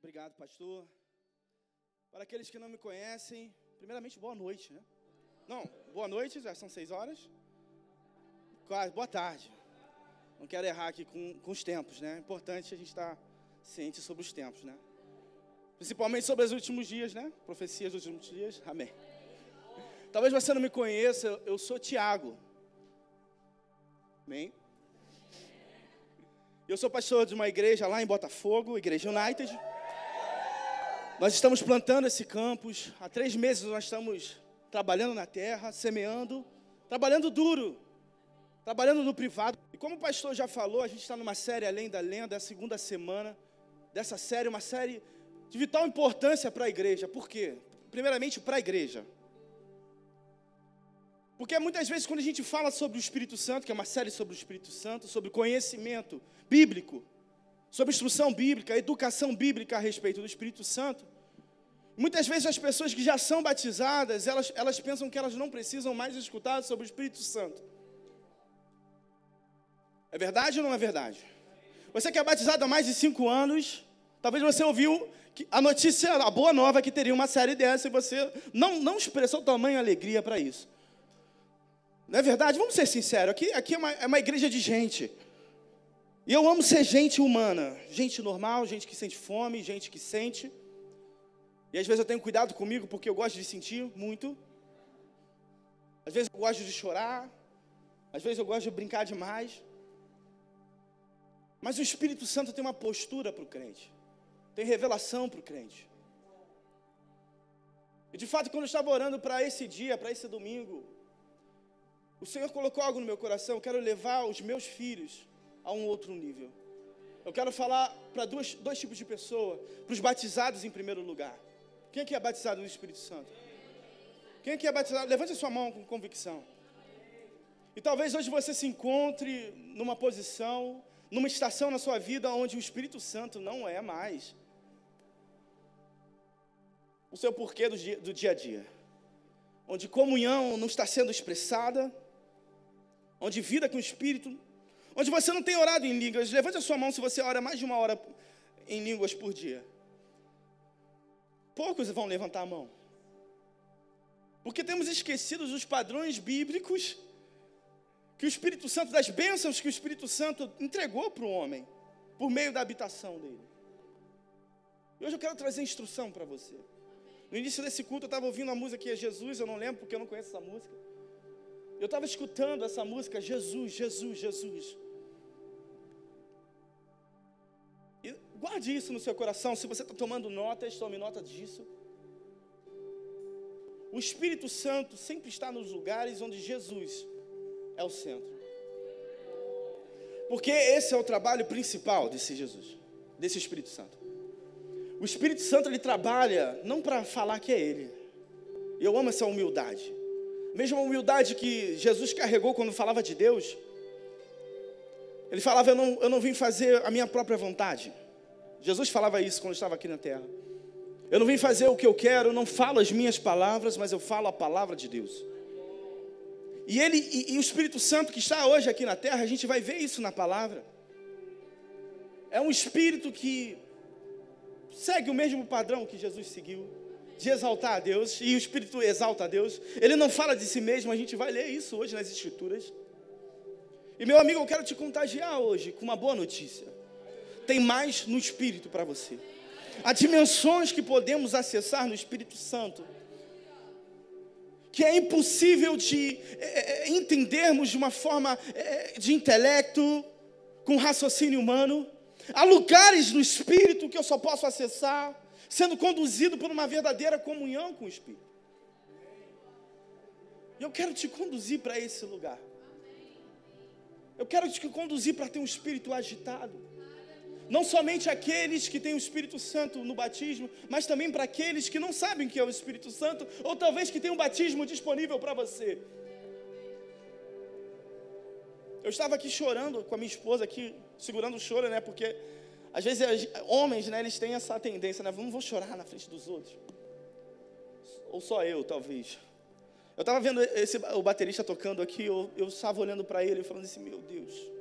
Obrigado, pastor. Para aqueles que não me conhecem, primeiramente, boa noite, né? Não, boa noite, já são seis horas. Quase, boa tarde. Não quero errar aqui com, com os tempos, né? É importante a gente estar ciente sobre os tempos, né? Principalmente sobre os últimos dias, né? Profecias dos últimos dias. Amém. Talvez você não me conheça, eu sou Tiago. Amém? Eu sou pastor de uma igreja lá em Botafogo, Igreja United. Nós estamos plantando esse campus. Há três meses nós estamos trabalhando na terra, semeando, trabalhando duro, trabalhando no privado. E como o pastor já falou, a gente está numa série Além da Lenda, é a segunda semana dessa série, uma série de vital importância para a igreja. Por quê? Primeiramente, para a igreja. Porque muitas vezes, quando a gente fala sobre o Espírito Santo, que é uma série sobre o Espírito Santo, sobre conhecimento bíblico, sobre instrução bíblica, educação bíblica a respeito do Espírito Santo, muitas vezes as pessoas que já são batizadas, elas, elas pensam que elas não precisam mais escutar sobre o Espírito Santo. É verdade ou não é verdade? Você que é batizado há mais de cinco anos, talvez você ouviu a notícia, a boa nova que teria uma série dessa e você não, não expressou tamanha alegria para isso. Não é verdade? Vamos ser sinceros, aqui, aqui é, uma, é uma igreja de gente. E eu amo ser gente humana, gente normal, gente que sente fome, gente que sente. E às vezes eu tenho cuidado comigo porque eu gosto de sentir muito. Às vezes eu gosto de chorar. Às vezes eu gosto de brincar demais. Mas o Espírito Santo tem uma postura para o crente, tem revelação para o crente. E de fato, quando eu estava orando para esse dia, para esse domingo, o Senhor colocou algo no meu coração. Eu quero levar os meus filhos a um outro nível. Eu quero falar para dois, dois tipos de pessoa: para os batizados em primeiro lugar. Quem aqui é batizado no Espírito Santo? Quem aqui é batizado? Levante a sua mão com convicção. E talvez hoje você se encontre numa posição, numa estação na sua vida onde o Espírito Santo não é mais o seu porquê do dia, do dia a dia. Onde comunhão não está sendo expressada, onde vida com o Espírito, onde você não tem orado em línguas. Levante a sua mão se você ora mais de uma hora em línguas por dia. Poucos vão levantar a mão. Porque temos esquecido os padrões bíblicos que o Espírito Santo, das bênçãos que o Espírito Santo entregou para o homem, por meio da habitação dele. E hoje eu quero trazer instrução para você. No início desse culto eu estava ouvindo a música que é Jesus, eu não lembro porque eu não conheço essa música. Eu estava escutando essa música, Jesus, Jesus, Jesus. Guarde isso no seu coração, se você está tomando notas, tome nota disso. O Espírito Santo sempre está nos lugares onde Jesus é o centro. Porque esse é o trabalho principal desse Jesus, desse Espírito Santo. O Espírito Santo ele trabalha não para falar que é ele. Eu amo essa humildade mesma humildade que Jesus carregou quando falava de Deus, ele falava: eu não, eu não vim fazer a minha própria vontade. Jesus falava isso quando estava aqui na terra. Eu não vim fazer o que eu quero, eu não falo as minhas palavras, mas eu falo a palavra de Deus. E ele e, e o Espírito Santo que está hoje aqui na terra, a gente vai ver isso na palavra. É um espírito que segue o mesmo padrão que Jesus seguiu de exaltar a Deus, e o Espírito exalta a Deus. Ele não fala de si mesmo, a gente vai ler isso hoje nas Escrituras. E meu amigo, eu quero te contagiar hoje com uma boa notícia. Tem mais no Espírito para você. Há dimensões que podemos acessar no Espírito Santo, que é impossível de é, é entendermos de uma forma é, de intelecto, com raciocínio humano. Há lugares no Espírito que eu só posso acessar sendo conduzido por uma verdadeira comunhão com o Espírito. E eu quero te conduzir para esse lugar. Eu quero te conduzir para ter um espírito agitado. Não somente aqueles que têm o Espírito Santo no batismo, mas também para aqueles que não sabem o que é o Espírito Santo, ou talvez que tenham um batismo disponível para você. Eu estava aqui chorando com a minha esposa aqui, segurando o choro, né? Porque às vezes, homens, né, eles têm essa tendência, né? Não vou chorar na frente dos outros. Ou só eu, talvez. Eu estava vendo esse, o baterista tocando aqui, eu, eu estava olhando para ele e falando assim: Meu Deus.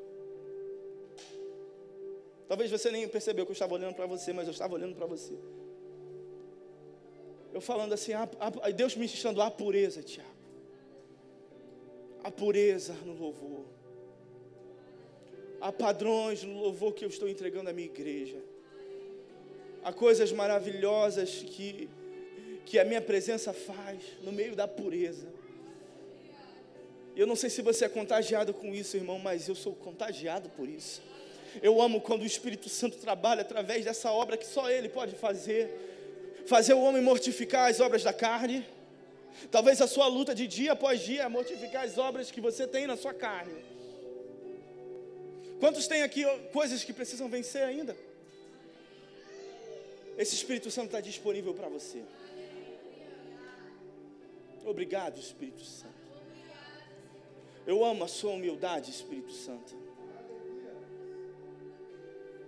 Talvez você nem percebeu que eu estava olhando para você, mas eu estava olhando para você. Eu falando assim, a, a, Deus me ensinando a pureza, Tiago. A pureza no louvor. Há padrões no louvor que eu estou entregando à minha igreja. Há coisas maravilhosas que, que a minha presença faz no meio da pureza. Eu não sei se você é contagiado com isso, irmão, mas eu sou contagiado por isso. Eu amo quando o Espírito Santo trabalha através dessa obra que só Ele pode fazer. Fazer o homem mortificar as obras da carne. Talvez a sua luta de dia após dia é mortificar as obras que você tem na sua carne. Quantos têm aqui coisas que precisam vencer ainda? Esse Espírito Santo está disponível para você. Obrigado, Espírito Santo. Eu amo a sua humildade, Espírito Santo.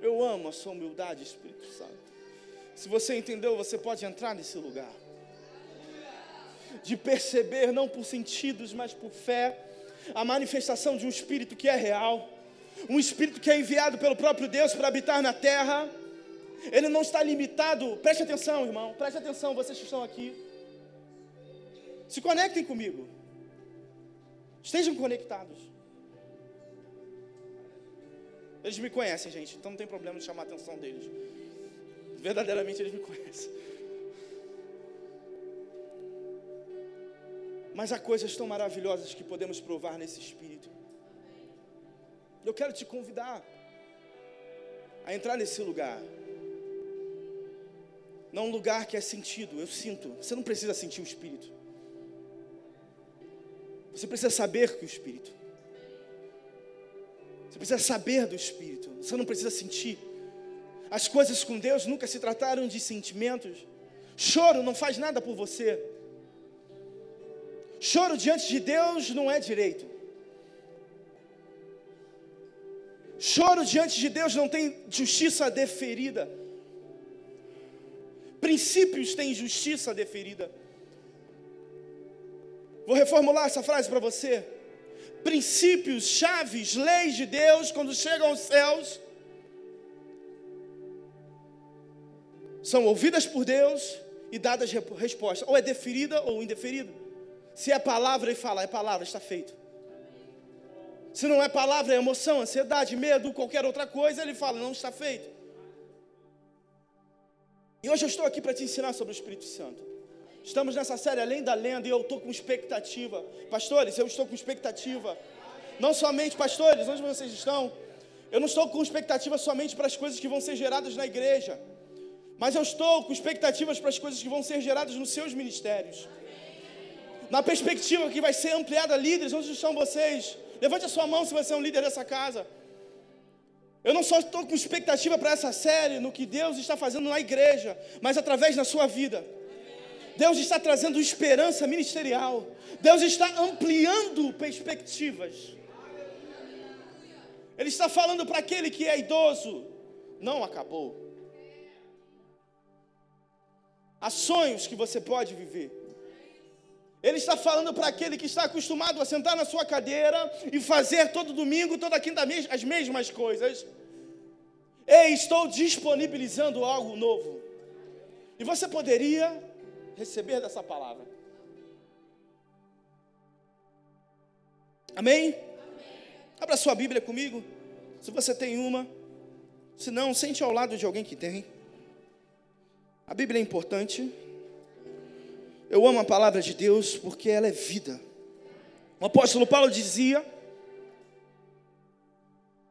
Eu amo a sua humildade, Espírito Santo. Se você entendeu, você pode entrar nesse lugar. De perceber, não por sentidos, mas por fé, a manifestação de um Espírito que é real. Um Espírito que é enviado pelo próprio Deus para habitar na terra. Ele não está limitado. Preste atenção, irmão. Preste atenção, vocês que estão aqui. Se conectem comigo. Estejam conectados. Eles me conhecem, gente, então não tem problema de chamar a atenção deles. Verdadeiramente eles me conhecem. Mas há coisas tão maravilhosas que podemos provar nesse espírito. Eu quero te convidar a entrar nesse lugar. Não um lugar que é sentido, eu sinto. Você não precisa sentir o espírito. Você precisa saber que o Espírito. Você precisa saber do Espírito. Você não precisa sentir. As coisas com Deus nunca se trataram de sentimentos. Choro não faz nada por você. Choro diante de Deus não é direito. Choro diante de Deus não tem justiça deferida. Princípios têm justiça deferida. Vou reformular essa frase para você. Princípios, chaves, leis de Deus, quando chegam aos céus, são ouvidas por Deus e dadas respostas. Ou é deferida ou indeferida. Se é palavra, ele fala, é palavra, está feito. Se não é palavra, é emoção, ansiedade, medo, qualquer outra coisa, ele fala, não está feito. E hoje eu estou aqui para te ensinar sobre o Espírito Santo. Estamos nessa série Além da Lenda e eu estou com expectativa. Pastores, eu estou com expectativa. Não somente, pastores, onde vocês estão? Eu não estou com expectativa somente para as coisas que vão ser geradas na igreja, mas eu estou com expectativas para as coisas que vão ser geradas nos seus ministérios. Na perspectiva que vai ser ampliada líderes, onde estão vocês? Levante a sua mão se você é um líder dessa casa. Eu não só estou com expectativa para essa série, no que Deus está fazendo na igreja, mas através da sua vida. Deus está trazendo esperança ministerial. Deus está ampliando perspectivas. Ele está falando para aquele que é idoso: não acabou. Há sonhos que você pode viver. Ele está falando para aquele que está acostumado a sentar na sua cadeira e fazer todo domingo, toda quinta as mesmas coisas. Ei, estou disponibilizando algo novo. E você poderia receber dessa palavra. Amém? Amém? Abra sua Bíblia comigo, se você tem uma. Se não, sente ao lado de alguém que tem. A Bíblia é importante. Eu amo a palavra de Deus porque ela é vida. O apóstolo Paulo dizia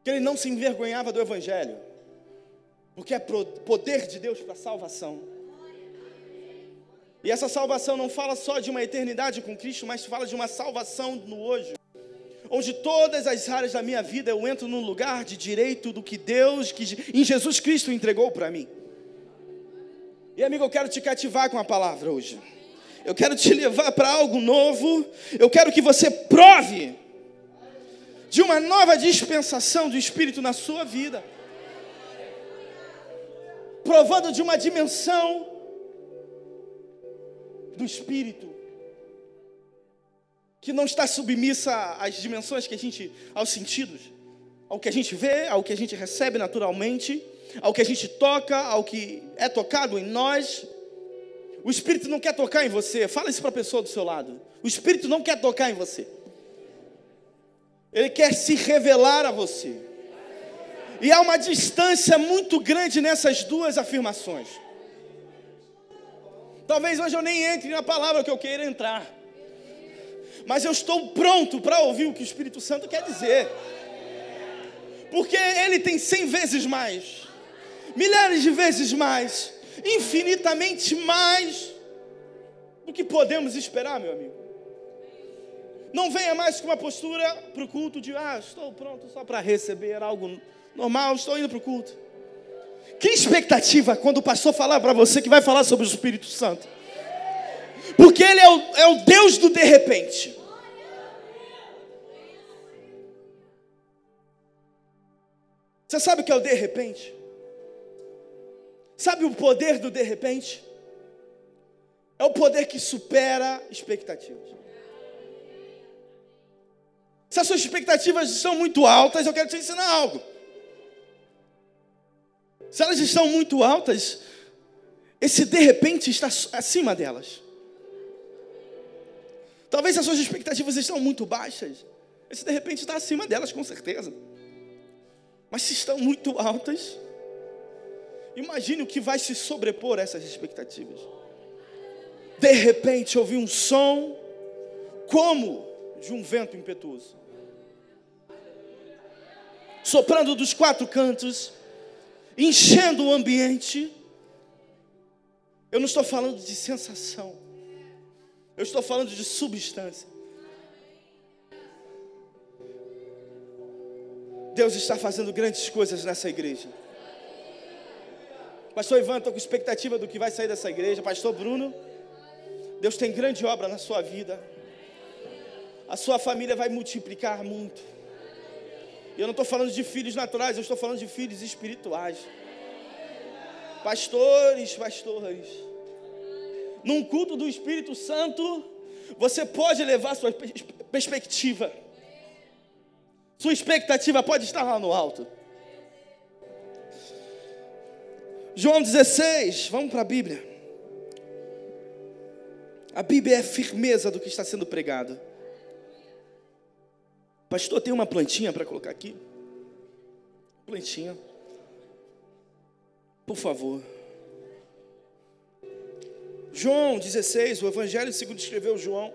que ele não se envergonhava do Evangelho, porque é poder de Deus para a salvação. E essa salvação não fala só de uma eternidade com Cristo, mas fala de uma salvação no hoje. Onde todas as áreas da minha vida eu entro num lugar de direito do que Deus, que em Jesus Cristo entregou para mim. E amigo, eu quero te cativar com a palavra hoje. Eu quero te levar para algo novo. Eu quero que você prove de uma nova dispensação do Espírito na sua vida. Provando de uma dimensão do espírito, que não está submissa às dimensões que a gente, aos sentidos, ao que a gente vê, ao que a gente recebe naturalmente, ao que a gente toca, ao que é tocado em nós. O Espírito não quer tocar em você. Fala isso para a pessoa do seu lado. O Espírito não quer tocar em você. Ele quer se revelar a você. E há uma distância muito grande nessas duas afirmações. Talvez hoje eu nem entre na palavra que eu queira entrar. Mas eu estou pronto para ouvir o que o Espírito Santo quer dizer. Porque ele tem cem vezes mais, milhares de vezes mais, infinitamente mais do que podemos esperar, meu amigo. Não venha mais com uma postura para o culto de, ah, estou pronto só para receber algo normal, estou indo para o culto. Que expectativa quando o pastor falar para você que vai falar sobre o Espírito Santo? Porque ele é o, é o Deus do de repente. Você sabe o que é o de repente? Sabe o poder do de repente? É o poder que supera expectativas. Se as suas expectativas são muito altas, eu quero te ensinar algo. Se elas estão muito altas, esse de repente está acima delas. Talvez as suas expectativas estão muito baixas, esse de repente está acima delas, com certeza. Mas se estão muito altas, imagine o que vai se sobrepor a essas expectativas. De repente, ouvi um som como de um vento impetuoso, soprando dos quatro cantos, enchendo o ambiente. Eu não estou falando de sensação, eu estou falando de substância. Deus está fazendo grandes coisas nessa igreja. Pastor Ivan, estou com expectativa do que vai sair dessa igreja. Pastor Bruno, Deus tem grande obra na sua vida. A sua família vai multiplicar muito. Eu não estou falando de filhos naturais, eu estou falando de filhos espirituais. Pastores, pastores. Num culto do Espírito Santo, você pode levar sua perspectiva. Sua expectativa pode estar lá no alto. João 16, vamos para a Bíblia. A Bíblia é a firmeza do que está sendo pregado. Pastor, tem uma plantinha para colocar aqui? Plantinha. Por favor. João 16, o Evangelho segundo escreveu João.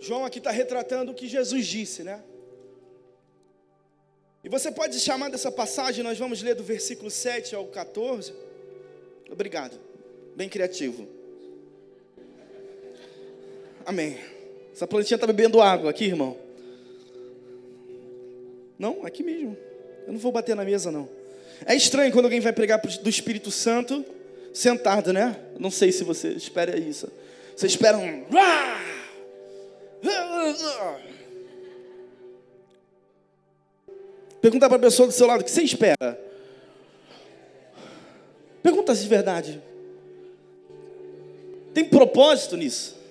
João aqui está retratando o que Jesus disse, né? E você pode chamar dessa passagem, nós vamos ler do versículo 7 ao 14. Obrigado, bem criativo. Amém. Essa plantinha está bebendo água aqui, irmão. Não, aqui mesmo. Eu não vou bater na mesa, não. É estranho quando alguém vai pregar do Espírito Santo sentado, né? Não sei se você espera isso. Você espera um. Pergunta para a pessoa do seu lado: o que você espera? Pergunta se de verdade. Tem propósito nisso?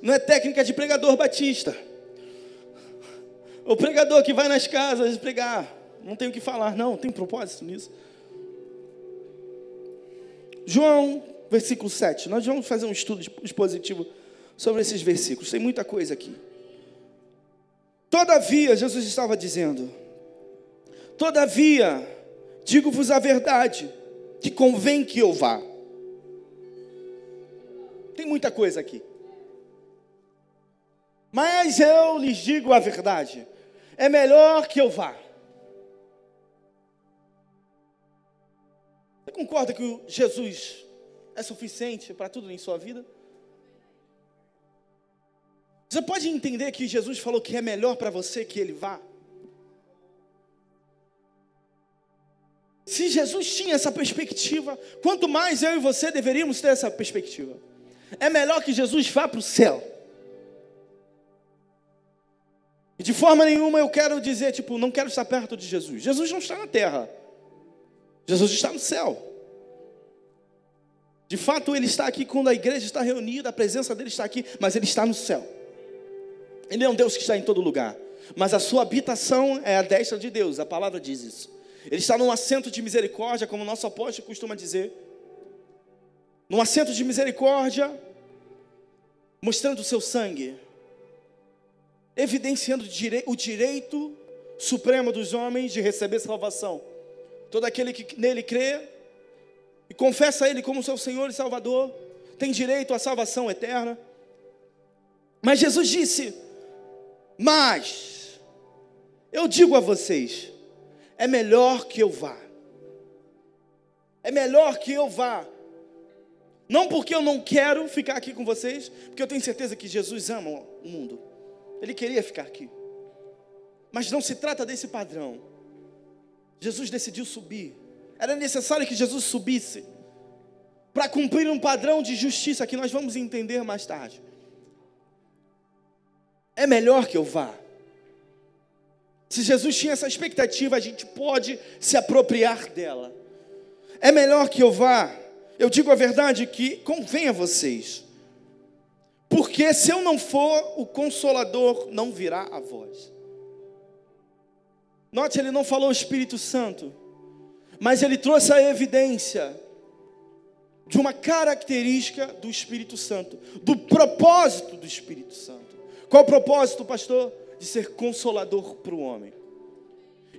Não é técnica de pregador batista. O pregador que vai nas casas pregar. Não tem o que falar, não, tem propósito nisso. João, versículo 7. Nós vamos fazer um estudo expositivo sobre esses versículos. Tem muita coisa aqui. Todavia, Jesus estava dizendo: Todavia, digo-vos a verdade, que convém que eu vá. Tem muita coisa aqui. Mas eu lhes digo a verdade: é melhor que eu vá. Você concorda que Jesus é suficiente para tudo em sua vida? Você pode entender que Jesus falou que é melhor para você que ele vá? Se Jesus tinha essa perspectiva, quanto mais eu e você deveríamos ter essa perspectiva. É melhor que Jesus vá para o céu. E de forma nenhuma eu quero dizer, tipo, não quero estar perto de Jesus. Jesus não está na terra. Jesus está no céu. De fato, ele está aqui quando a igreja está reunida, a presença dele está aqui, mas ele está no céu. Ele é um Deus que está em todo lugar. Mas a sua habitação é a destra de Deus, a palavra diz isso. Ele está num assento de misericórdia, como o nosso apóstolo costuma dizer. Num assento de misericórdia, mostrando o seu sangue, evidenciando o direito supremo dos homens de receber salvação. Todo aquele que nele crê e confessa Ele como seu Senhor e Salvador tem direito à salvação eterna. Mas Jesus disse: Mas eu digo a vocês, é melhor que eu vá. É melhor que eu vá. Não porque eu não quero ficar aqui com vocês, porque eu tenho certeza que Jesus ama o mundo. Ele queria ficar aqui. Mas não se trata desse padrão. Jesus decidiu subir. Era necessário que Jesus subisse para cumprir um padrão de justiça que nós vamos entender mais tarde. É melhor que eu vá. Se Jesus tinha essa expectativa, a gente pode se apropriar dela. É melhor que eu vá. Eu digo a verdade que convém a vocês. Porque se eu não for, o consolador não virá a vós. Note, ele não falou Espírito Santo, mas ele trouxe a evidência de uma característica do Espírito Santo, do propósito do Espírito Santo. Qual o propósito, pastor? De ser consolador para o homem.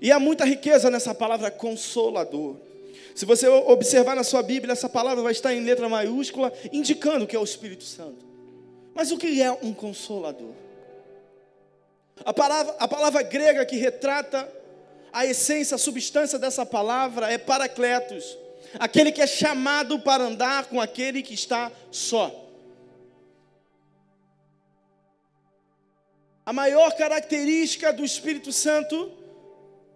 E há muita riqueza nessa palavra consolador. Se você observar na sua Bíblia, essa palavra vai estar em letra maiúscula, indicando que é o Espírito Santo. Mas o que é um consolador? A palavra, a palavra grega que retrata a essência, a substância dessa palavra é paracletos aquele que é chamado para andar com aquele que está só. A maior característica do Espírito Santo,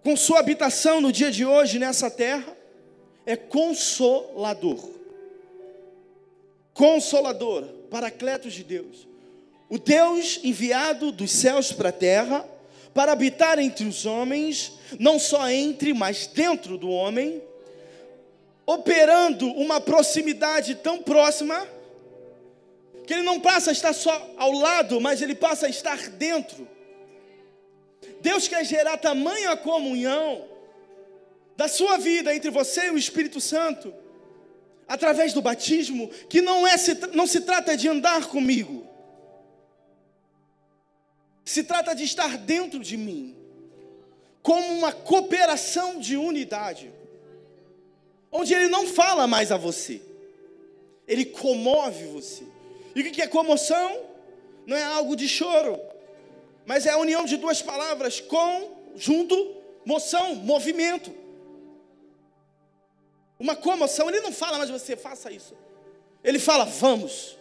com sua habitação no dia de hoje nessa terra, é consolador. Consolador, paracletos de Deus. O Deus enviado dos céus para a terra, para habitar entre os homens, não só entre, mas dentro do homem, operando uma proximidade tão próxima que ele não passa a estar só ao lado, mas ele passa a estar dentro. Deus quer gerar tamanha comunhão da sua vida entre você e o Espírito Santo, através do batismo, que não, é, não se trata de andar comigo, se trata de estar dentro de mim, como uma cooperação de unidade onde ele não fala mais a você, ele comove você. E o que é comoção? Não é algo de choro, mas é a união de duas palavras: com, junto, moção, movimento. Uma comoção, ele não fala mais você, faça isso. Ele fala, vamos.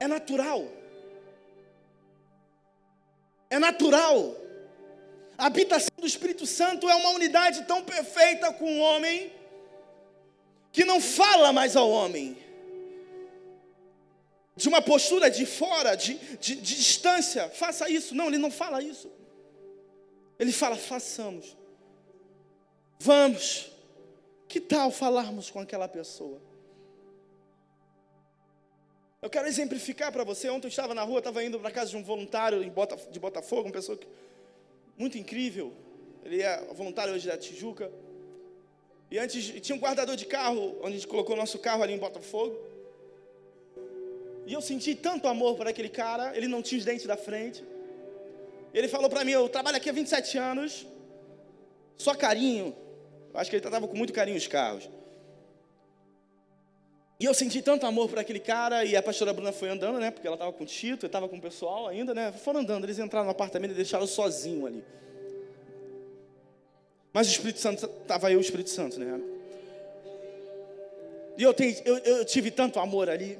É natural. É natural. A habitação do Espírito Santo é uma unidade tão perfeita com o homem que não fala mais ao homem. De uma postura de fora, de, de, de distância, faça isso. Não, ele não fala isso. Ele fala, façamos. Vamos. Que tal falarmos com aquela pessoa? Eu quero exemplificar para você. Ontem eu estava na rua, estava indo para casa de um voluntário de Botafogo, uma pessoa que muito incrível. Ele é voluntário hoje da Tijuca. E antes tinha um guardador de carro, onde a gente colocou nosso carro ali em Botafogo. E eu senti tanto amor por aquele cara, ele não tinha os dentes da frente. Ele falou para mim: Eu trabalho aqui há 27 anos, só carinho. Eu acho que ele tratava com muito carinho os carros. E eu senti tanto amor por aquele cara, e a pastora Bruna foi andando, né? Porque ela estava com o Tito, estava com o pessoal ainda, né? Foram andando, eles entraram no apartamento e deixaram sozinho ali. Mas o Espírito Santo, estava aí o Espírito Santo, né? E eu, tenho, eu, eu tive tanto amor ali.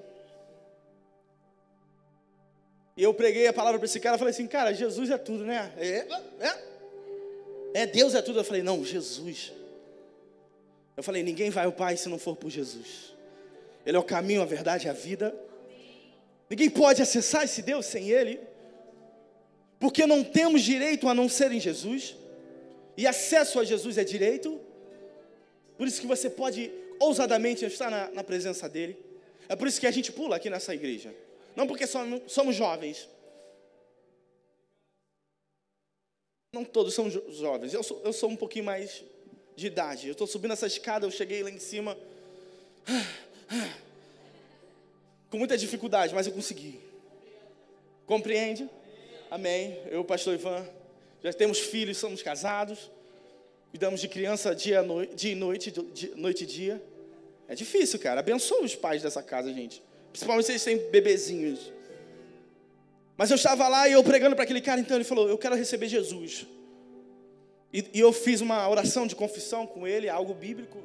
E eu preguei a palavra para esse cara, falei assim, cara, Jesus é tudo, né? É, é, é, Deus é tudo. Eu falei, não, Jesus. Eu falei, ninguém vai ao Pai se não for por Jesus. Ele é o caminho, a verdade e a vida. Ninguém pode acessar esse Deus sem Ele, porque não temos direito a não ser em Jesus, e acesso a Jesus é direito, por isso que você pode ousadamente estar na, na presença dEle, é por isso que a gente pula aqui nessa igreja, Não porque somos, somos jovens. Não todos são jo jovens. Eu sou, eu sou um pouquinho mais de idade. Eu estou subindo essa escada, eu cheguei lá em cima. Com muita dificuldade, mas eu consegui. Compreende? Amém. Eu, pastor Ivan, já temos filhos, somos casados. Cuidamos de criança dia, noite, dia e noite, dia, noite e dia. É difícil, cara. Abençoa os pais dessa casa, gente. Principalmente se eles têm bebezinhos. Mas eu estava lá e eu pregando para aquele cara, então ele falou: Eu quero receber Jesus. E, e, eu fiz uma oração de confissão com ele, algo bíblico.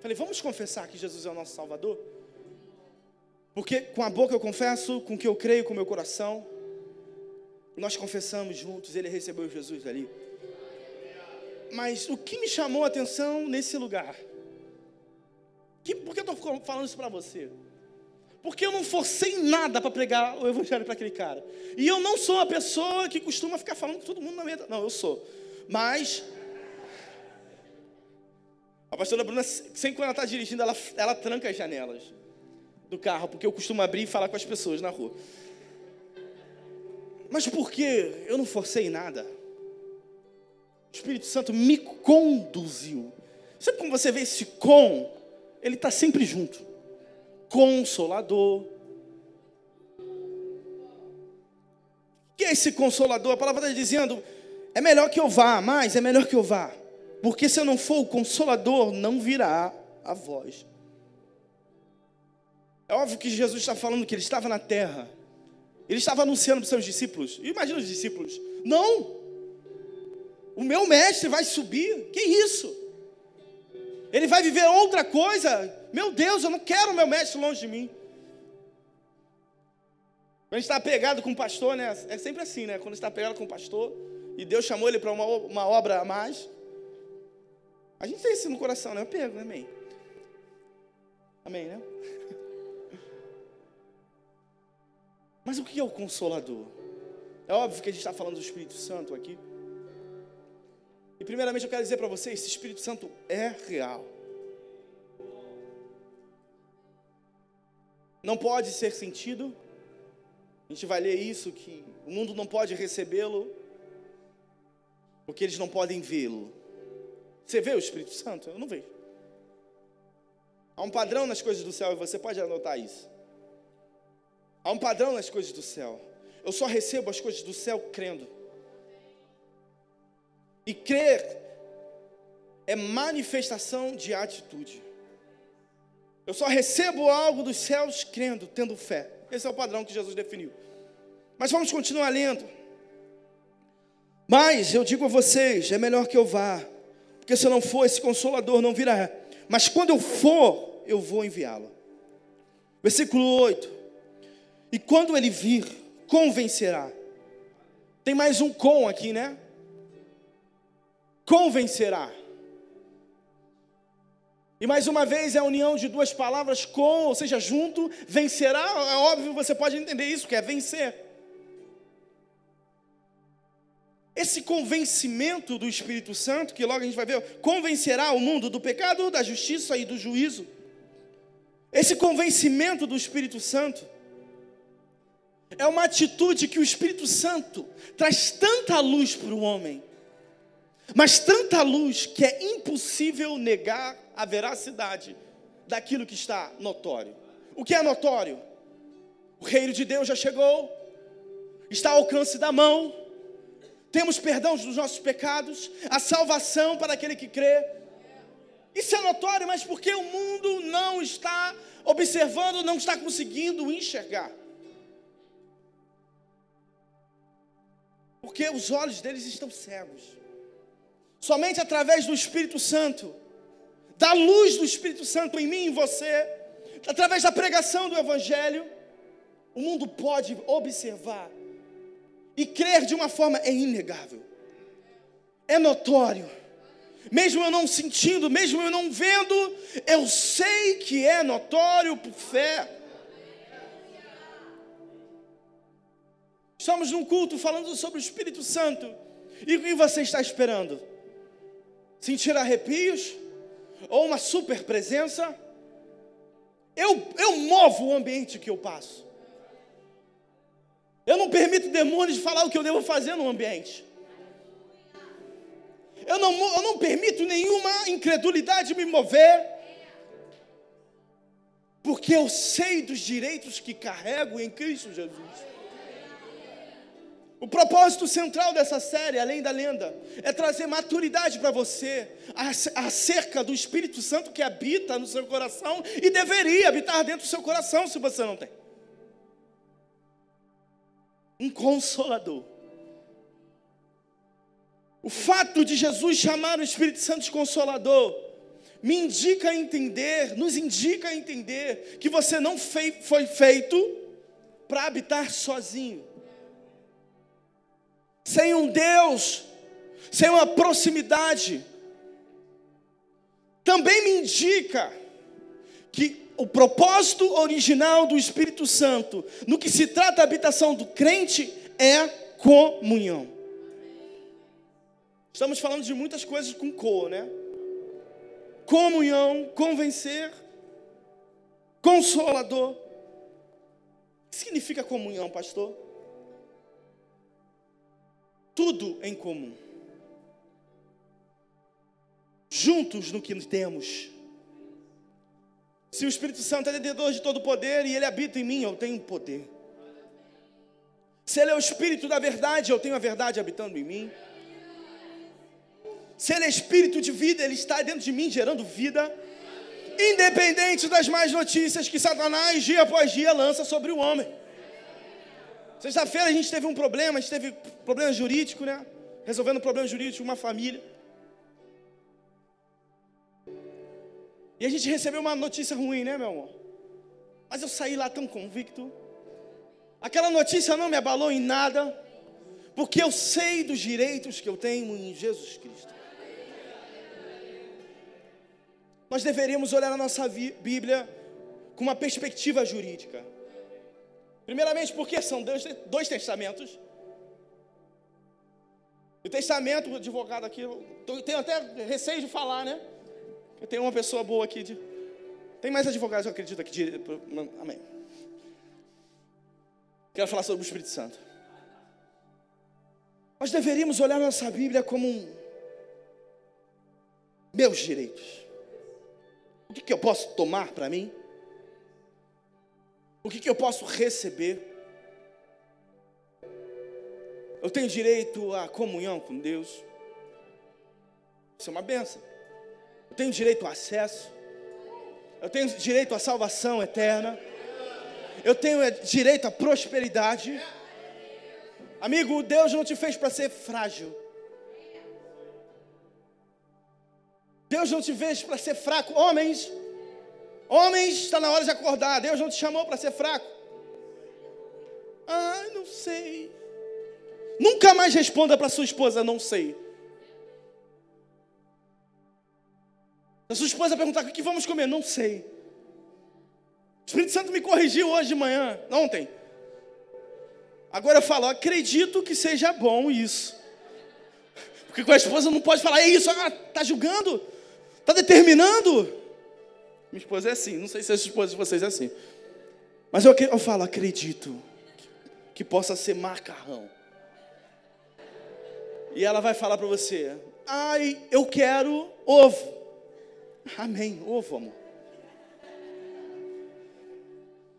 Falei: Vamos confessar que Jesus é o nosso Salvador? Porque com a boca eu confesso, com o que eu creio, com o meu coração. Nós confessamos juntos, ele recebeu Jesus ali. Mas o que me chamou a atenção nesse lugar? Que, por que eu estou falando isso para você? Porque eu não forcei nada para pregar o evangelho para aquele cara. E eu não sou a pessoa que costuma ficar falando com todo mundo na mesa. Não, eu sou. Mas a pastora Bruna, sempre quando ela está dirigindo, ela, ela tranca as janelas do carro, porque eu costumo abrir e falar com as pessoas na rua. Mas por que eu não forcei nada? O Espírito Santo me conduziu. Sabe como você vê esse com? Ele está sempre junto. Consolador. Que é esse consolador? A palavra está dizendo: é melhor que eu vá, mas é melhor que eu vá. Porque se eu não for o consolador, não virá a voz. É óbvio que Jesus está falando que ele estava na terra. Ele estava anunciando para os seus discípulos. Imagina os discípulos. Não! O meu mestre vai subir. Que isso? Ele vai viver outra coisa? Meu Deus, eu não quero o meu mestre longe de mim. Quando a gente está pegado com o pastor, né? É sempre assim, né? Quando está pegado com o pastor e Deus chamou ele para uma, uma obra a mais. A gente tem isso no coração, né? Eu pego, né? Amém. Amém, né? Mas o que é o consolador? É óbvio que a gente está falando do Espírito Santo aqui. E primeiramente eu quero dizer para vocês, esse Espírito Santo é real. Não pode ser sentido. A gente vai ler isso que o mundo não pode recebê-lo porque eles não podem vê-lo. Você vê o Espírito Santo? Eu não vejo. Há um padrão nas coisas do céu e você pode anotar isso. Há um padrão nas coisas do céu. Eu só recebo as coisas do céu crendo. E crer é manifestação de atitude. Eu só recebo algo dos céus crendo, tendo fé. Esse é o padrão que Jesus definiu. Mas vamos continuar lendo. Mas eu digo a vocês: é melhor que eu vá, porque se eu não for, esse consolador não virá. Mas quando eu for, eu vou enviá-lo. Versículo 8: E quando ele vir, convencerá. Tem mais um com aqui, né? convencerá. E mais uma vez é a união de duas palavras com, ou seja, junto, vencerá. É óbvio, você pode entender isso, que é vencer. Esse convencimento do Espírito Santo, que logo a gente vai ver, convencerá o mundo do pecado, da justiça e do juízo. Esse convencimento do Espírito Santo é uma atitude que o Espírito Santo traz tanta luz para o homem mas tanta luz que é impossível negar a veracidade daquilo que está notório. O que é notório? O reino de Deus já chegou, está ao alcance da mão, temos perdão dos nossos pecados, a salvação para aquele que crê. Isso é notório, mas porque o mundo não está observando, não está conseguindo enxergar. Porque os olhos deles estão cegos. Somente através do Espírito Santo, da luz do Espírito Santo em mim e em você, através da pregação do Evangelho, o mundo pode observar e crer de uma forma é inegável, é notório. Mesmo eu não sentindo, mesmo eu não vendo, eu sei que é notório por fé. Estamos num culto falando sobre o Espírito Santo. E o que você está esperando? sentir arrepios, ou uma super presença, eu, eu movo o ambiente que eu passo. Eu não permito demônios falar o que eu devo fazer no ambiente. Eu não, eu não permito nenhuma incredulidade me mover. Porque eu sei dos direitos que carrego em Cristo Jesus. O propósito central dessa série, além da lenda, é trazer maturidade para você acerca do Espírito Santo que habita no seu coração e deveria habitar dentro do seu coração se você não tem. Um consolador. O fato de Jesus chamar o Espírito Santo de consolador me indica a entender, nos indica a entender que você não foi feito para habitar sozinho sem um Deus, sem uma proximidade, também me indica que o propósito original do Espírito Santo, no que se trata da habitação do crente, é comunhão. Estamos falando de muitas coisas com co, né? Comunhão, convencer, consolador. O que significa comunhão, pastor? tudo em comum. Juntos no que temos. Se o Espírito Santo é detentor de todo poder e ele habita em mim, eu tenho poder. Se ele é o Espírito da verdade, eu tenho a verdade habitando em mim. Se ele é Espírito de vida, ele está dentro de mim gerando vida. Independente das más notícias que Satanás, dia após dia, lança sobre o homem. Sexta-feira a gente teve um problema, a gente teve problema jurídico, né? Resolvendo um problema jurídico uma família. E a gente recebeu uma notícia ruim, né, meu amor? Mas eu saí lá tão convicto. Aquela notícia não me abalou em nada, porque eu sei dos direitos que eu tenho em Jesus Cristo. Nós deveríamos olhar a nossa Bíblia com uma perspectiva jurídica. Primeiramente, porque são dois, dois testamentos. O testamento, o advogado aqui, tenho até receio de falar, né? Eu tenho uma pessoa boa aqui. De, tem mais advogados, eu acredito, aqui. De, amém. Quero falar sobre o Espírito Santo. Nós deveríamos olhar nossa Bíblia como um, meus direitos. O que, que eu posso tomar para mim? O que, que eu posso receber? Eu tenho direito à comunhão com Deus. Isso é uma benção. Eu tenho direito ao acesso. Eu tenho direito à salvação eterna. Eu tenho é, direito à prosperidade. Amigo, Deus não te fez para ser frágil. Deus não te fez para ser fraco. Homens, Homens, está na hora de acordar. Deus não te chamou para ser fraco. Ah, não sei. Nunca mais responda para sua esposa, não sei. A sua esposa perguntar o que vamos comer, não sei. O Espírito Santo me corrigiu hoje de manhã, ontem. Agora eu falo, acredito que seja bom isso. Porque com a esposa não pode falar, é isso, está ah, julgando, está determinando. Minha esposa é assim, não sei se a esposa de vocês é assim. Mas eu, eu falo, acredito que possa ser macarrão. E ela vai falar para você: ai, eu quero ovo. Amém, ovo, amor.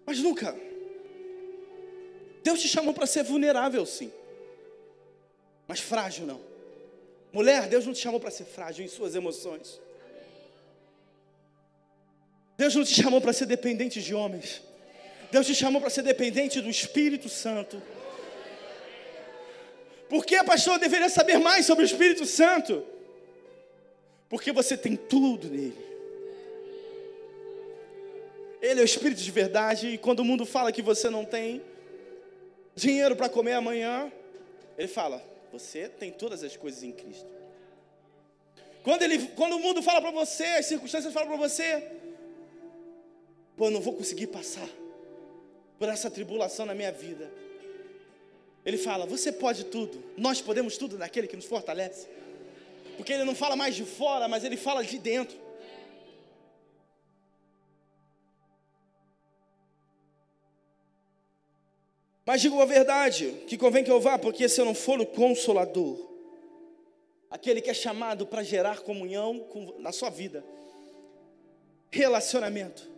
Mas nunca. Deus te chamou para ser vulnerável, sim. Mas frágil não. Mulher, Deus não te chamou para ser frágil em suas emoções. Deus não te chamou para ser dependente de homens. Deus te chamou para ser dependente do Espírito Santo. Por que, pastor, deveria saber mais sobre o Espírito Santo? Porque você tem tudo nele. Ele é o Espírito de verdade, e quando o mundo fala que você não tem dinheiro para comer amanhã, ele fala: Você tem todas as coisas em Cristo. Quando, ele, quando o mundo fala para você, as circunstâncias falam para você, pô, eu não vou conseguir passar por essa tribulação na minha vida. Ele fala: Você pode tudo, nós podemos tudo naquele que nos fortalece. Porque ele não fala mais de fora, mas ele fala de dentro. Mas digo a verdade, que convém que eu vá, porque se eu não for o consolador, aquele que é chamado para gerar comunhão com, na sua vida, relacionamento.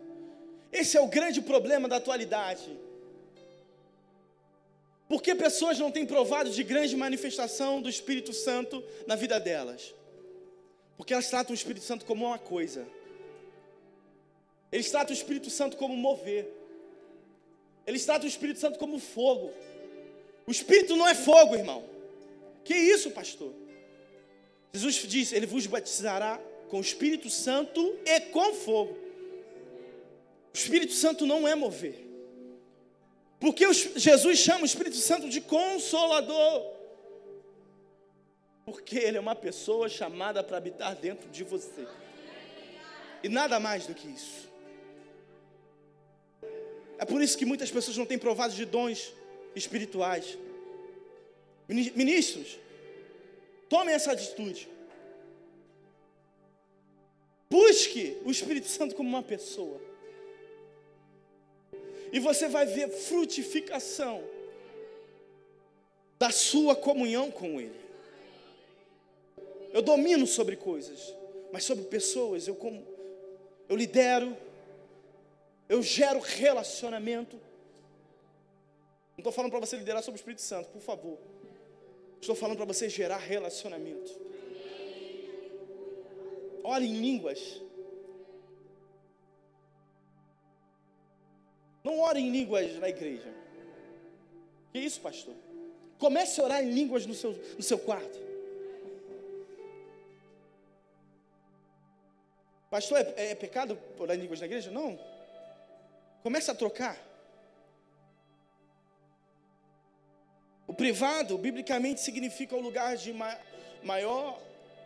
Esse é o grande problema da atualidade. Porque pessoas não têm provado de grande manifestação do Espírito Santo na vida delas? Porque elas tratam o Espírito Santo como uma coisa. Eles tratam o Espírito Santo como mover. Eles tratam o Espírito Santo como fogo. O Espírito não é fogo, irmão. Que isso, pastor? Jesus disse: Ele vos batizará com o Espírito Santo e com fogo. O Espírito Santo não é mover. Porque Jesus chama o Espírito Santo de consolador. Porque ele é uma pessoa chamada para habitar dentro de você. E nada mais do que isso. É por isso que muitas pessoas não têm provado de dons espirituais. Ministros, tomem essa atitude. Busque o Espírito Santo como uma pessoa. E você vai ver frutificação da sua comunhão com Ele. Eu domino sobre coisas, mas sobre pessoas eu como eu lidero, eu gero relacionamento. Não estou falando para você liderar sobre o Espírito Santo, por favor. Estou falando para você gerar relacionamento. Ore em línguas. Não ore em línguas na igreja. Que isso, pastor? Comece a orar em línguas no seu, no seu quarto. Pastor, é, é pecado orar em línguas na igreja? Não. Comece a trocar. O privado, biblicamente, significa o lugar de maior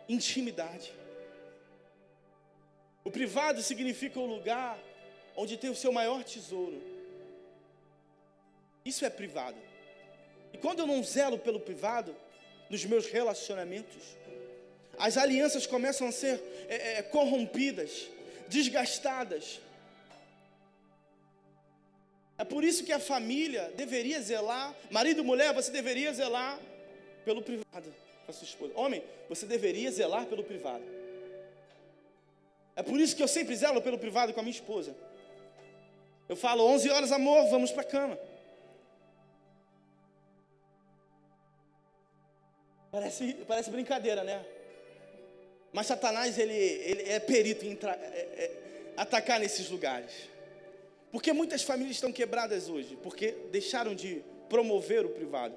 intimidade. O privado significa o lugar onde tem o seu maior tesouro. Isso é privado. E quando eu não zelo pelo privado, nos meus relacionamentos, as alianças começam a ser é, é, corrompidas, desgastadas. É por isso que a família deveria zelar, marido e mulher, você deveria zelar pelo privado com a sua esposa. Homem, você deveria zelar pelo privado. É por isso que eu sempre zelo pelo privado com a minha esposa. Eu falo 11 horas, amor, vamos para a cama. Parece, parece brincadeira, né? Mas Satanás, ele, ele é perito em é, é, atacar nesses lugares. Porque muitas famílias estão quebradas hoje, porque deixaram de promover o privado.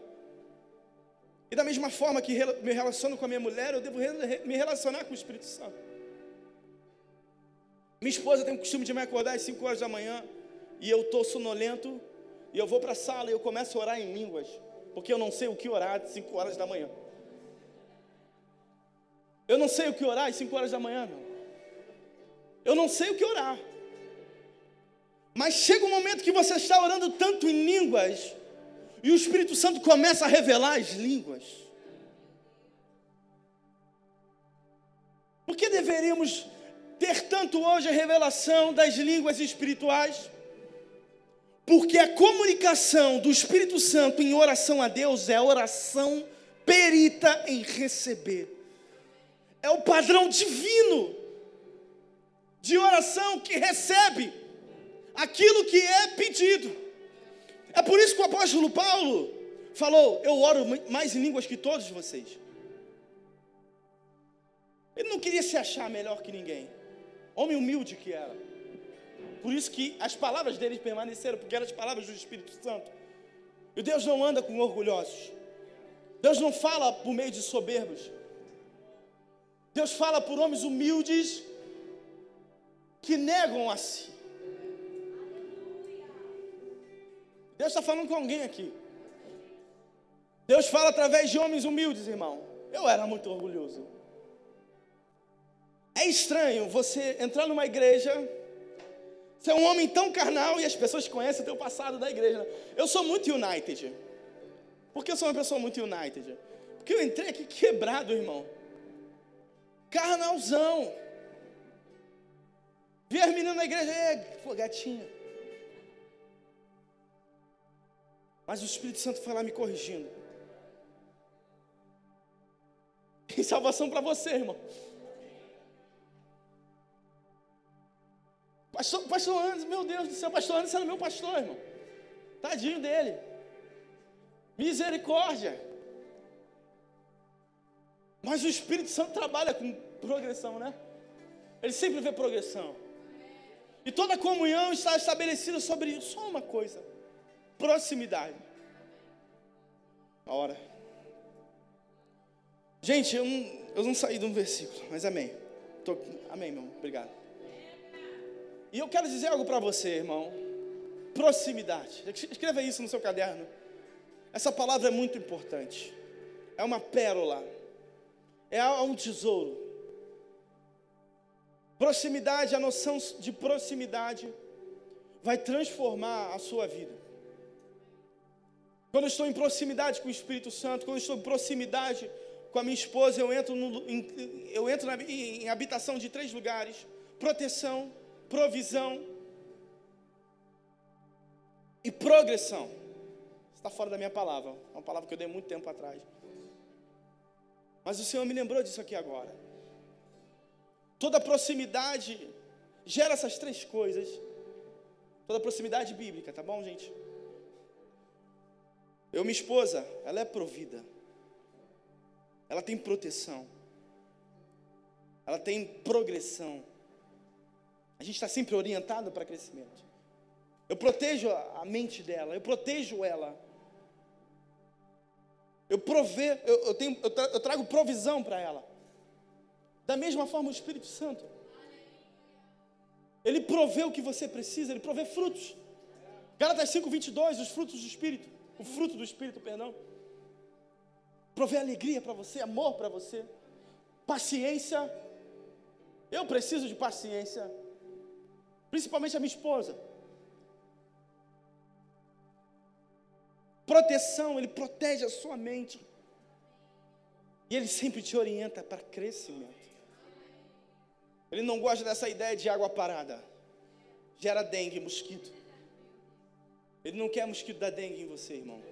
E da mesma forma que me relaciono com a minha mulher, eu devo me relacionar com o Espírito Santo. Minha esposa tem o costume de me acordar às 5 horas da manhã, e eu estou sonolento, e eu vou para a sala e eu começo a orar em línguas, porque eu não sei o que orar às 5 horas da manhã. Eu não sei o que orar às 5 horas da manhã, meu. Eu não sei o que orar. Mas chega um momento que você está orando tanto em línguas, e o Espírito Santo começa a revelar as línguas. Por que deveríamos ter tanto hoje a revelação das línguas espirituais? Porque a comunicação do Espírito Santo em oração a Deus é oração perita em receber. É o padrão divino de oração que recebe aquilo que é pedido. É por isso que o apóstolo Paulo falou: Eu oro mais em línguas que todos vocês. Ele não queria se achar melhor que ninguém, homem humilde que era. Por isso que as palavras dele permaneceram, porque eram as palavras do Espírito Santo. E Deus não anda com orgulhosos. Deus não fala por meio de soberbos. Deus fala por homens humildes que negam a si. Deus está falando com alguém aqui. Deus fala através de homens humildes, irmão. Eu era muito orgulhoso. É estranho você entrar numa igreja, ser um homem tão carnal e as pessoas conhecem o teu passado da igreja. Eu sou muito United. Por que eu sou uma pessoa muito United? Porque eu entrei aqui quebrado, irmão. Carnalzão. Vi as meninas na igreja, é, pô, gatinha. Mas o Espírito Santo foi lá me corrigindo. Tem salvação para você, irmão. Pastor, pastor Anderson, meu Deus do céu, pastor Anderson era meu pastor, irmão. Tadinho dele. Misericórdia. Mas o Espírito Santo trabalha com progressão, né? Ele sempre vê progressão. E toda comunhão está estabelecida sobre só uma coisa: proximidade. A hora. Gente, eu não, eu não saí de um versículo, mas amém. Tô, amém, irmão. Obrigado. E eu quero dizer algo para você, irmão. Proximidade. Escreva isso no seu caderno. Essa palavra é muito importante. É uma pérola. É um tesouro. Proximidade, a noção de proximidade vai transformar a sua vida. Quando eu estou em proximidade com o Espírito Santo, quando eu estou em proximidade com a minha esposa, eu entro, no, eu entro na, em, em habitação de três lugares: proteção, provisão e progressão está fora da minha palavra, uma palavra que eu dei muito tempo atrás. Mas o Senhor me lembrou disso aqui agora. Toda proximidade gera essas três coisas. Toda proximidade bíblica, tá bom, gente? Eu, minha esposa, ela é provida. Ela tem proteção. Ela tem progressão. A gente está sempre orientado para crescimento. Eu protejo a mente dela, eu protejo ela. Eu prover, eu, eu, tenho, eu trago provisão para ela. Da mesma forma o Espírito Santo. Ele provê o que você precisa, ele provê frutos. Gálatas 5, 22, os frutos do Espírito. O fruto do Espírito, perdão. Provê alegria para você, amor para você. Paciência. Eu preciso de paciência. Principalmente a minha esposa. proteção, Ele protege a sua mente. E Ele sempre te orienta para crescimento. Ele não gosta dessa ideia de água parada. Gera dengue, mosquito. Ele não quer mosquito da dengue em você, irmão.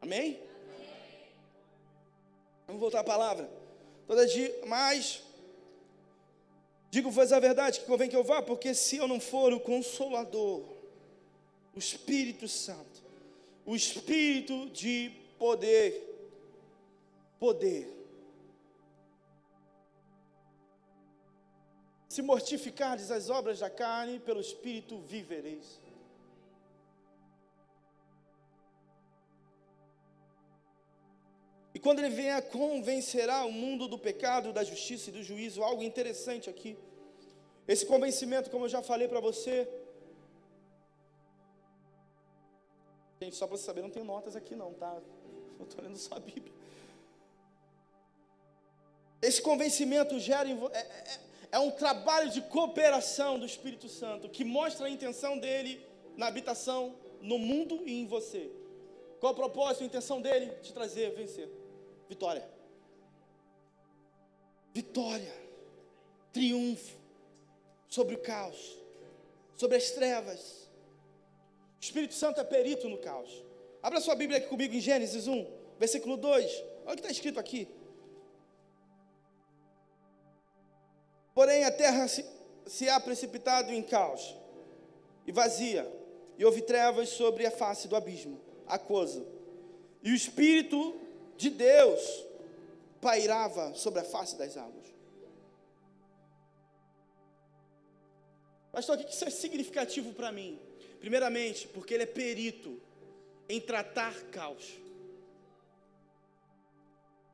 Amém? Vamos voltar à palavra. Toda dia, mas digo-vos a verdade que convém que eu vá, porque se eu não for o consolador, o Espírito Santo, o espírito de poder. Poder. Se mortificardes as obras da carne, pelo espírito vivereis. E quando ele vier, convencerá o mundo do pecado, da justiça e do juízo. Algo interessante aqui. Esse convencimento, como eu já falei para você, Gente, só para você saber, não tem notas aqui não, tá? Eu estou lendo só a Bíblia. Esse convencimento gera é, é, é um trabalho de cooperação do Espírito Santo que mostra a intenção dele na habitação no mundo e em você. Qual o propósito, a intenção dele? Te trazer, vencer. Vitória. Vitória. Triunfo sobre o caos, sobre as trevas o Espírito Santo é perito no caos. Abra sua Bíblia aqui comigo em Gênesis 1, versículo 2. Olha o que está escrito aqui. Porém, a terra se, se há precipitado em caos e vazia, e houve trevas sobre a face do abismo, aquoso. E o Espírito de Deus pairava sobre a face das águas. Pastor, o que isso é significativo para mim? Primeiramente, porque ele é perito em tratar caos.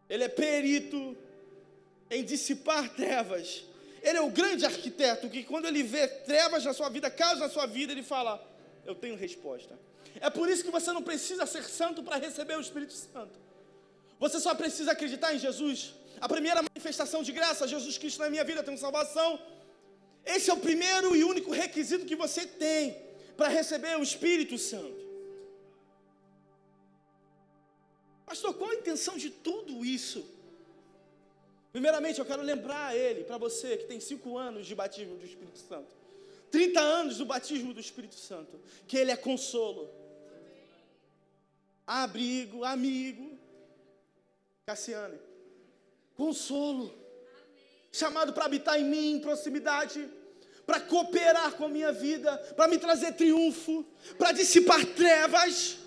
Ele é perito em dissipar trevas. Ele é o grande arquiteto que, quando ele vê trevas na sua vida, caos na sua vida, ele fala: Eu tenho resposta. É por isso que você não precisa ser santo para receber o Espírito Santo. Você só precisa acreditar em Jesus. A primeira manifestação de graça, Jesus Cristo na minha vida tem salvação. Esse é o primeiro e único requisito que você tem para receber o Espírito Santo. Pastor, qual a intenção de tudo isso? Primeiramente, eu quero lembrar a ele, para você que tem cinco anos de batismo do Espírito Santo, 30 anos do batismo do Espírito Santo, que ele é consolo, abrigo, amigo. Cassiane, consolo, chamado para habitar em mim, em proximidade, para cooperar com a minha vida, para me trazer triunfo, para dissipar trevas.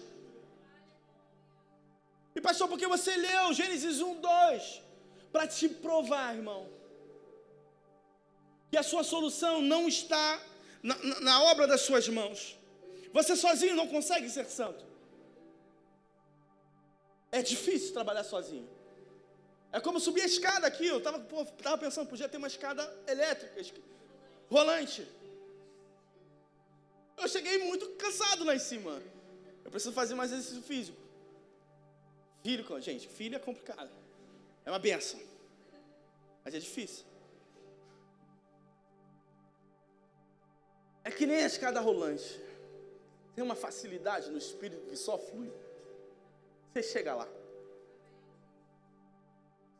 E pastor, porque você leu Gênesis 1, 2, para te provar, irmão, que a sua solução não está na, na, na obra das suas mãos. Você sozinho não consegue ser santo. É difícil trabalhar sozinho. É como subir a escada aqui. Eu estava tava pensando, podia ter uma escada elétrica, rolante. Eu cheguei muito cansado lá em cima. Eu preciso fazer mais exercício físico. Filho, gente, filho é complicado. É uma benção. Mas é difícil. É que nem a escada rolante. Tem uma facilidade no espírito que só flui. Você chega lá.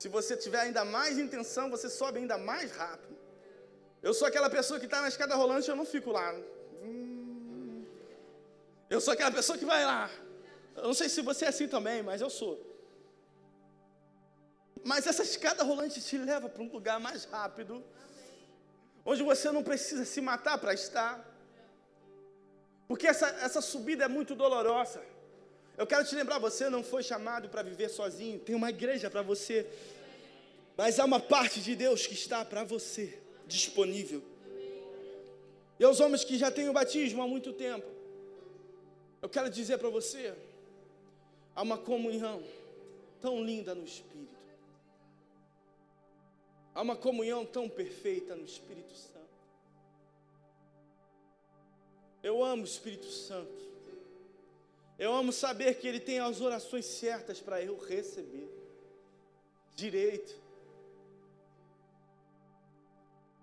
Se você tiver ainda mais intenção, você sobe ainda mais rápido. Eu sou aquela pessoa que está na escada rolante, eu não fico lá. Eu sou aquela pessoa que vai lá. Eu não sei se você é assim também, mas eu sou. Mas essa escada rolante te leva para um lugar mais rápido, onde você não precisa se matar para estar. Porque essa, essa subida é muito dolorosa. Eu quero te lembrar, você não foi chamado para viver sozinho. Tem uma igreja para você. Mas há uma parte de Deus que está para você, disponível. E aos homens que já têm o batismo há muito tempo, eu quero dizer para você: há uma comunhão tão linda no Espírito. Há uma comunhão tão perfeita no Espírito Santo. Eu amo o Espírito Santo. Eu amo saber que Ele tem as orações certas para eu receber. Direito.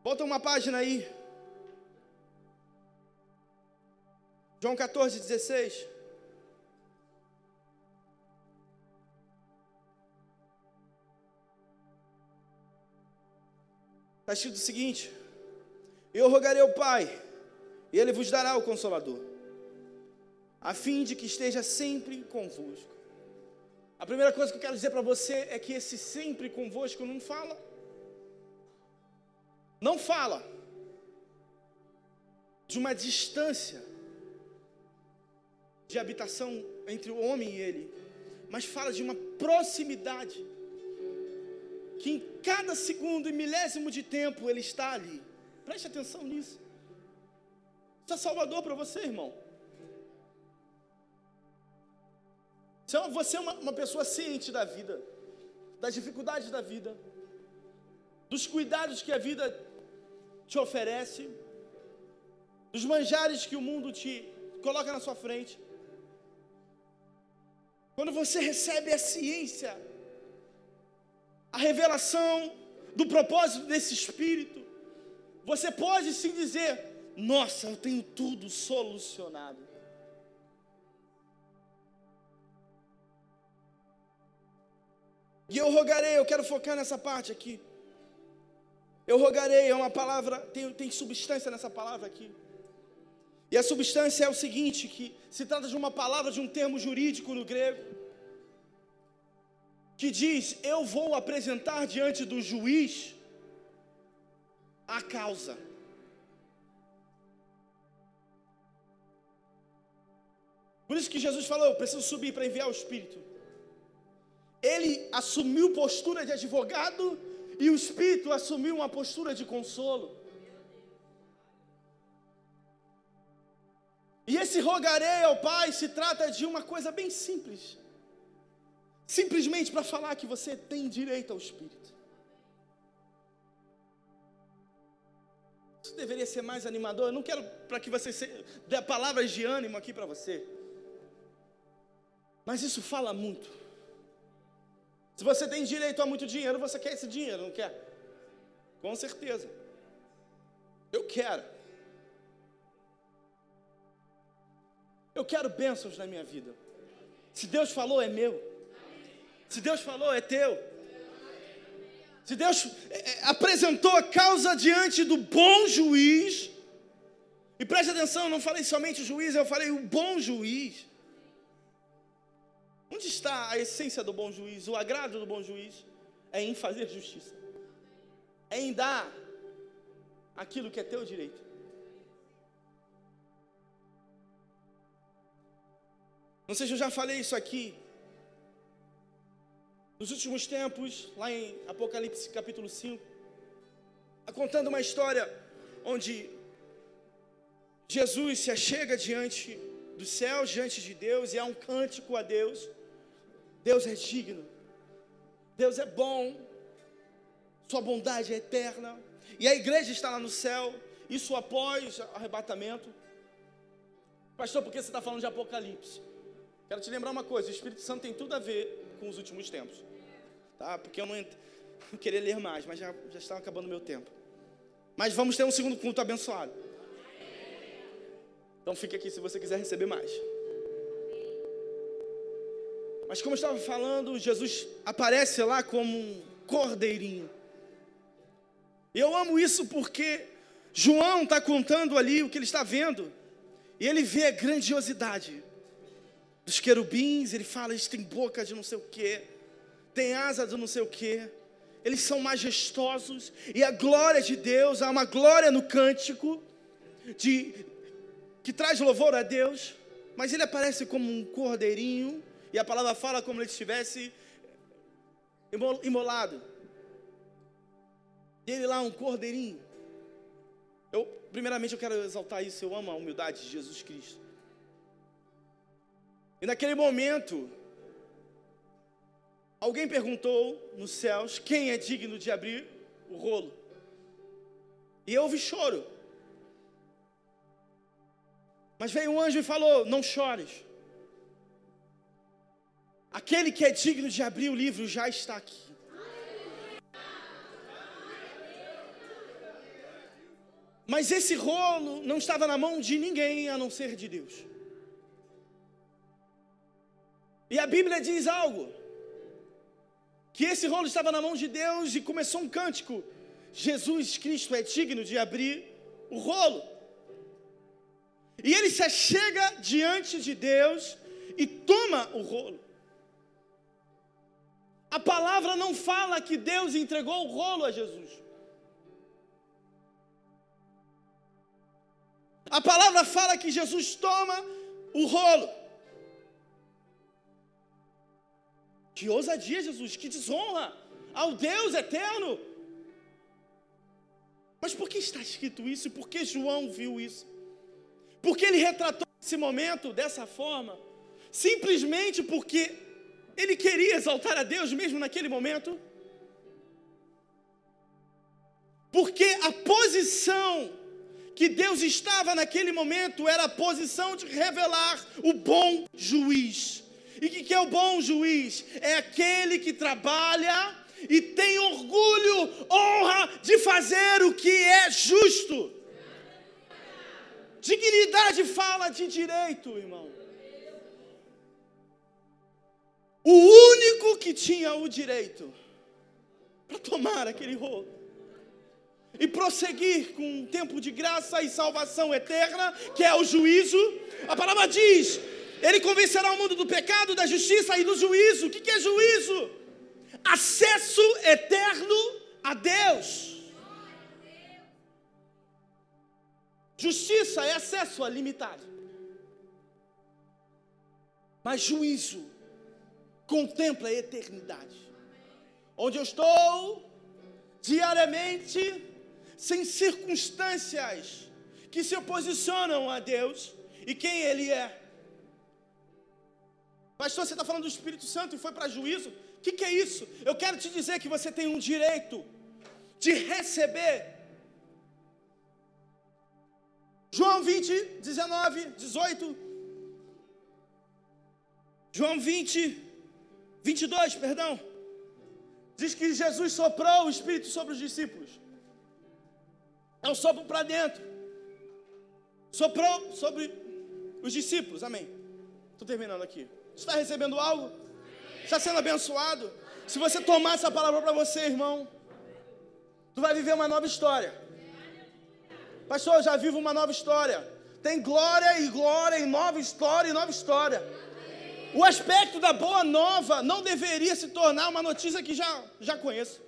Volta uma página aí. João 14, 16. Está escrito o seguinte: Eu rogarei ao Pai, e Ele vos dará o Consolador, a fim de que esteja sempre convosco. A primeira coisa que eu quero dizer para você é que esse sempre convosco não fala. Não fala de uma distância de habitação entre o homem e ele, mas fala de uma proximidade que em cada segundo e milésimo de tempo Ele está ali. Preste atenção nisso. Isso é salvador para você, irmão. Você é uma, uma pessoa ciente da vida, das dificuldades da vida, dos cuidados que a vida te oferece, dos manjares que o mundo te coloca na sua frente. Quando você recebe a ciência a revelação do propósito desse Espírito, você pode sim dizer: Nossa, eu tenho tudo solucionado. E eu rogarei, eu quero focar nessa parte aqui. Eu rogarei, é uma palavra, tem, tem substância nessa palavra aqui. E a substância é o seguinte: que se trata de uma palavra, de um termo jurídico no grego que diz: Eu vou apresentar diante do juiz a causa. Por isso que Jesus falou: Eu preciso subir para enviar o Espírito. Ele assumiu postura de advogado e o Espírito assumiu uma postura de consolo. E esse rogarei ao Pai se trata de uma coisa bem simples simplesmente para falar que você tem direito ao Espírito. Isso deveria ser mais animador. Eu não quero para que você dê palavras de ânimo aqui para você. Mas isso fala muito. Se você tem direito a muito dinheiro, você quer esse dinheiro, não quer? Com certeza. Eu quero. Eu quero bênçãos na minha vida. Se Deus falou, é meu. Se Deus falou, é teu. Se Deus é, é, apresentou a causa diante do bom juiz, e preste atenção, eu não falei somente o juiz, eu falei o bom juiz. Onde está a essência do bom juiz, o agrado do bom juiz? É em fazer justiça, é em dar aquilo que é teu direito. Não sei se eu já falei isso aqui. Nos últimos tempos, lá em Apocalipse capítulo 5, tá contando uma história onde Jesus se achega diante dos céus, diante de Deus, e há um cântico a Deus. Deus é digno, Deus é bom, Sua bondade é eterna, e a igreja está lá no céu, isso após arrebatamento. Pastor, por que você está falando de Apocalipse? Quero te lembrar uma coisa: o Espírito Santo tem tudo a ver com os últimos tempos, tá? Porque eu não, não queria ler mais, mas já, já estava acabando o meu tempo. Mas vamos ter um segundo culto abençoado. Então fique aqui se você quiser receber mais. Mas como eu estava falando, Jesus aparece lá como um cordeirinho. Eu amo isso porque João está contando ali o que ele está vendo. E ele vê a grandiosidade dos querubins. Ele fala, eles têm boca de não sei o quê, tem asa de não sei o quê. Eles são majestosos. E a glória de Deus, há uma glória no cântico de, que traz louvor a Deus. Mas ele aparece como um cordeirinho e a palavra fala como ele estivesse imolado. E ele lá, um cordeirinho. Eu, primeiramente, eu quero exaltar isso. Eu amo a humildade de Jesus Cristo. E naquele momento, alguém perguntou nos céus quem é digno de abrir o rolo. E eu ouvi choro. Mas veio um anjo e falou: Não chores. Aquele que é digno de abrir o livro já está aqui. Mas esse rolo não estava na mão de ninguém a não ser de Deus. E a Bíblia diz algo: que esse rolo estava na mão de Deus e começou um cântico: Jesus Cristo é digno de abrir o rolo. E ele se chega diante de Deus e toma o rolo. A palavra não fala que Deus entregou o rolo a Jesus. A palavra fala que Jesus toma o rolo. Que ousadia, Jesus, que desonra ao Deus eterno. Mas por que está escrito isso? Por que João viu isso? Porque ele retratou esse momento dessa forma, simplesmente porque ele queria exaltar a Deus mesmo naquele momento? Porque a posição que Deus estava naquele momento era a posição de revelar o bom juiz. E o que, que é o bom juiz? É aquele que trabalha e tem orgulho, honra de fazer o que é justo. Dignidade fala de direito, irmão. O único que tinha o direito para tomar aquele rolo e prosseguir com um tempo de graça e salvação eterna, que é o juízo. A palavra diz: Ele convencerá o mundo do pecado, da justiça e do juízo. O que é juízo? Acesso eterno a Deus. Justiça é acesso a limitado. Mas juízo contempla a eternidade. Onde eu estou diariamente, sem circunstâncias que se oposicionam a Deus e quem Ele é. Pastor, você está falando do Espírito Santo e foi para juízo? O que, que é isso? Eu quero te dizer que você tem um direito de receber. João 20, 19, 18. João 20, 22, perdão. Diz que Jesus soprou o Espírito sobre os discípulos. É um sopro para dentro. Soprou sobre os discípulos, amém. Estou terminando aqui. Está recebendo algo? Está sendo abençoado? Se você tomar essa palavra para você, irmão, tu vai viver uma nova história. Pastor, eu já vivo uma nova história. Tem glória e glória e nova história e nova história. O aspecto da boa nova não deveria se tornar uma notícia que já, já conheço.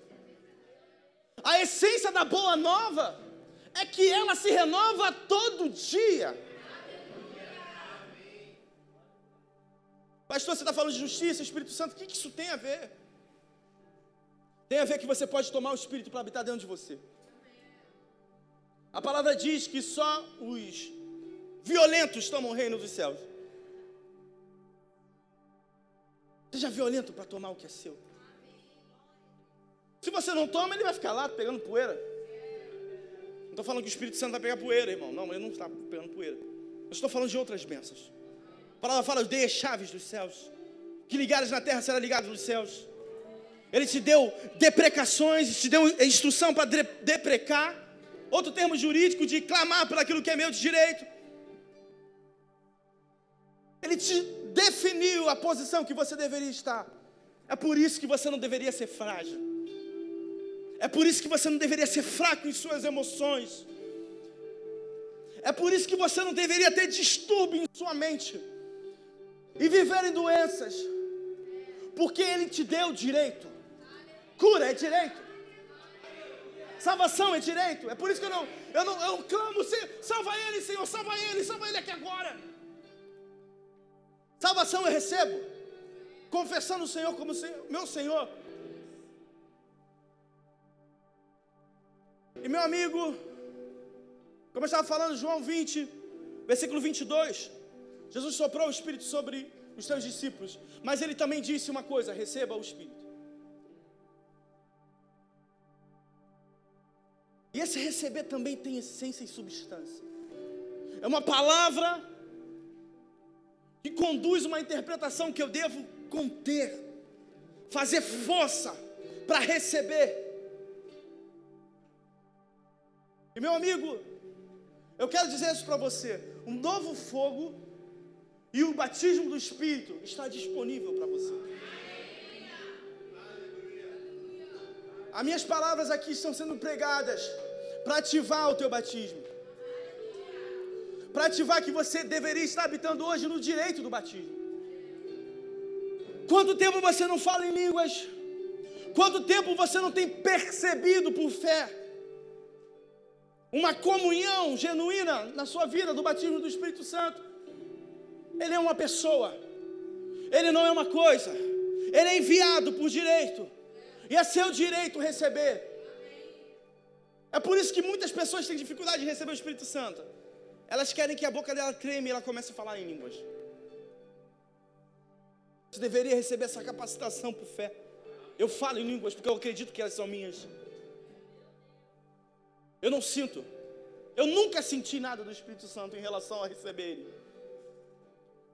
A essência da boa nova é que ela se renova todo dia. Pastor, você está falando de justiça, Espírito Santo, o que isso tem a ver? Tem a ver que você pode tomar o Espírito para habitar dentro de você. A palavra diz que só os violentos tomam o reino dos céus. Seja violento para tomar o que é seu. Se você não toma, ele vai ficar lá pegando poeira. Não estou falando que o Espírito Santo vai pegar poeira, irmão. Não, ele não está pegando poeira. Eu estou falando de outras bênçãos. A palavra fala: dei as chaves dos céus. Que ligares na terra será ligado nos céus. Ele te deu deprecações, te deu instrução para deprecar. Outro termo jurídico de clamar por aquilo que é meu de direito. Ele te definiu a posição que você deveria estar. É por isso que você não deveria ser frágil. É por isso que você não deveria ser fraco em suas emoções. É por isso que você não deveria ter distúrbio em sua mente e viver em doenças, porque Ele te deu direito. Cura é direito. Salvação é direito. É por isso que eu não, eu não, eu clamo, salva ele, Senhor, salva ele, salva ele aqui agora. Salvação eu recebo, confessando o Senhor como meu Senhor. E meu amigo, como eu estava falando, João 20, versículo 22, Jesus soprou o Espírito sobre os seus discípulos, mas ele também disse uma coisa: receba o Espírito. E esse receber também tem essência e substância. É uma palavra que conduz uma interpretação que eu devo conter, fazer força para receber. E meu amigo, eu quero dizer isso para você: um novo fogo e o batismo do Espírito está disponível para você. As minhas palavras aqui estão sendo pregadas para ativar o teu batismo. Para ativar que você deveria estar habitando hoje no direito do batismo. Quanto tempo você não fala em línguas? Quanto tempo você não tem percebido por fé uma comunhão genuína na sua vida do batismo do Espírito Santo? Ele é uma pessoa, ele não é uma coisa, ele é enviado por direito, e é seu direito receber. É por isso que muitas pessoas têm dificuldade de receber o Espírito Santo. Elas querem que a boca dela treme e ela comece a falar em línguas. Você deveria receber essa capacitação por fé. Eu falo em línguas porque eu acredito que elas são minhas. Eu não sinto. Eu nunca senti nada do Espírito Santo em relação a receber ele.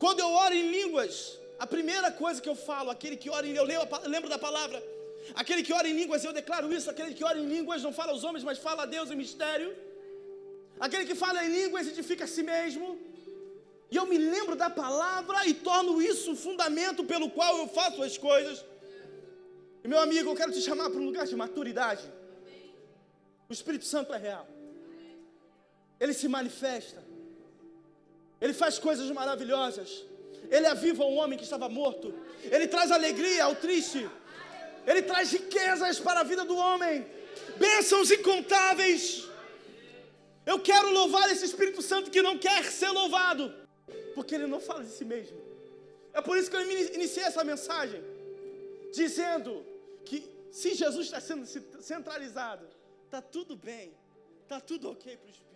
Quando eu oro em línguas, a primeira coisa que eu falo, aquele que ora em eu lembro da palavra, Aquele que ora em línguas, eu declaro isso. Aquele que ora em línguas não fala aos homens, mas fala a Deus em mistério. Aquele que fala em línguas edifica a si mesmo. E eu me lembro da palavra e torno isso o fundamento pelo qual eu faço as coisas. E meu amigo, eu quero te chamar para um lugar de maturidade. O Espírito Santo é real. Ele se manifesta. Ele faz coisas maravilhosas. Ele aviva um homem que estava morto. Ele traz alegria ao triste. Ele traz riquezas para a vida do homem, bênçãos incontáveis. Eu quero louvar esse Espírito Santo que não quer ser louvado, porque ele não fala de si mesmo. É por isso que eu iniciei essa mensagem, dizendo que se Jesus está sendo centralizado, está tudo bem, está tudo ok para o Espírito.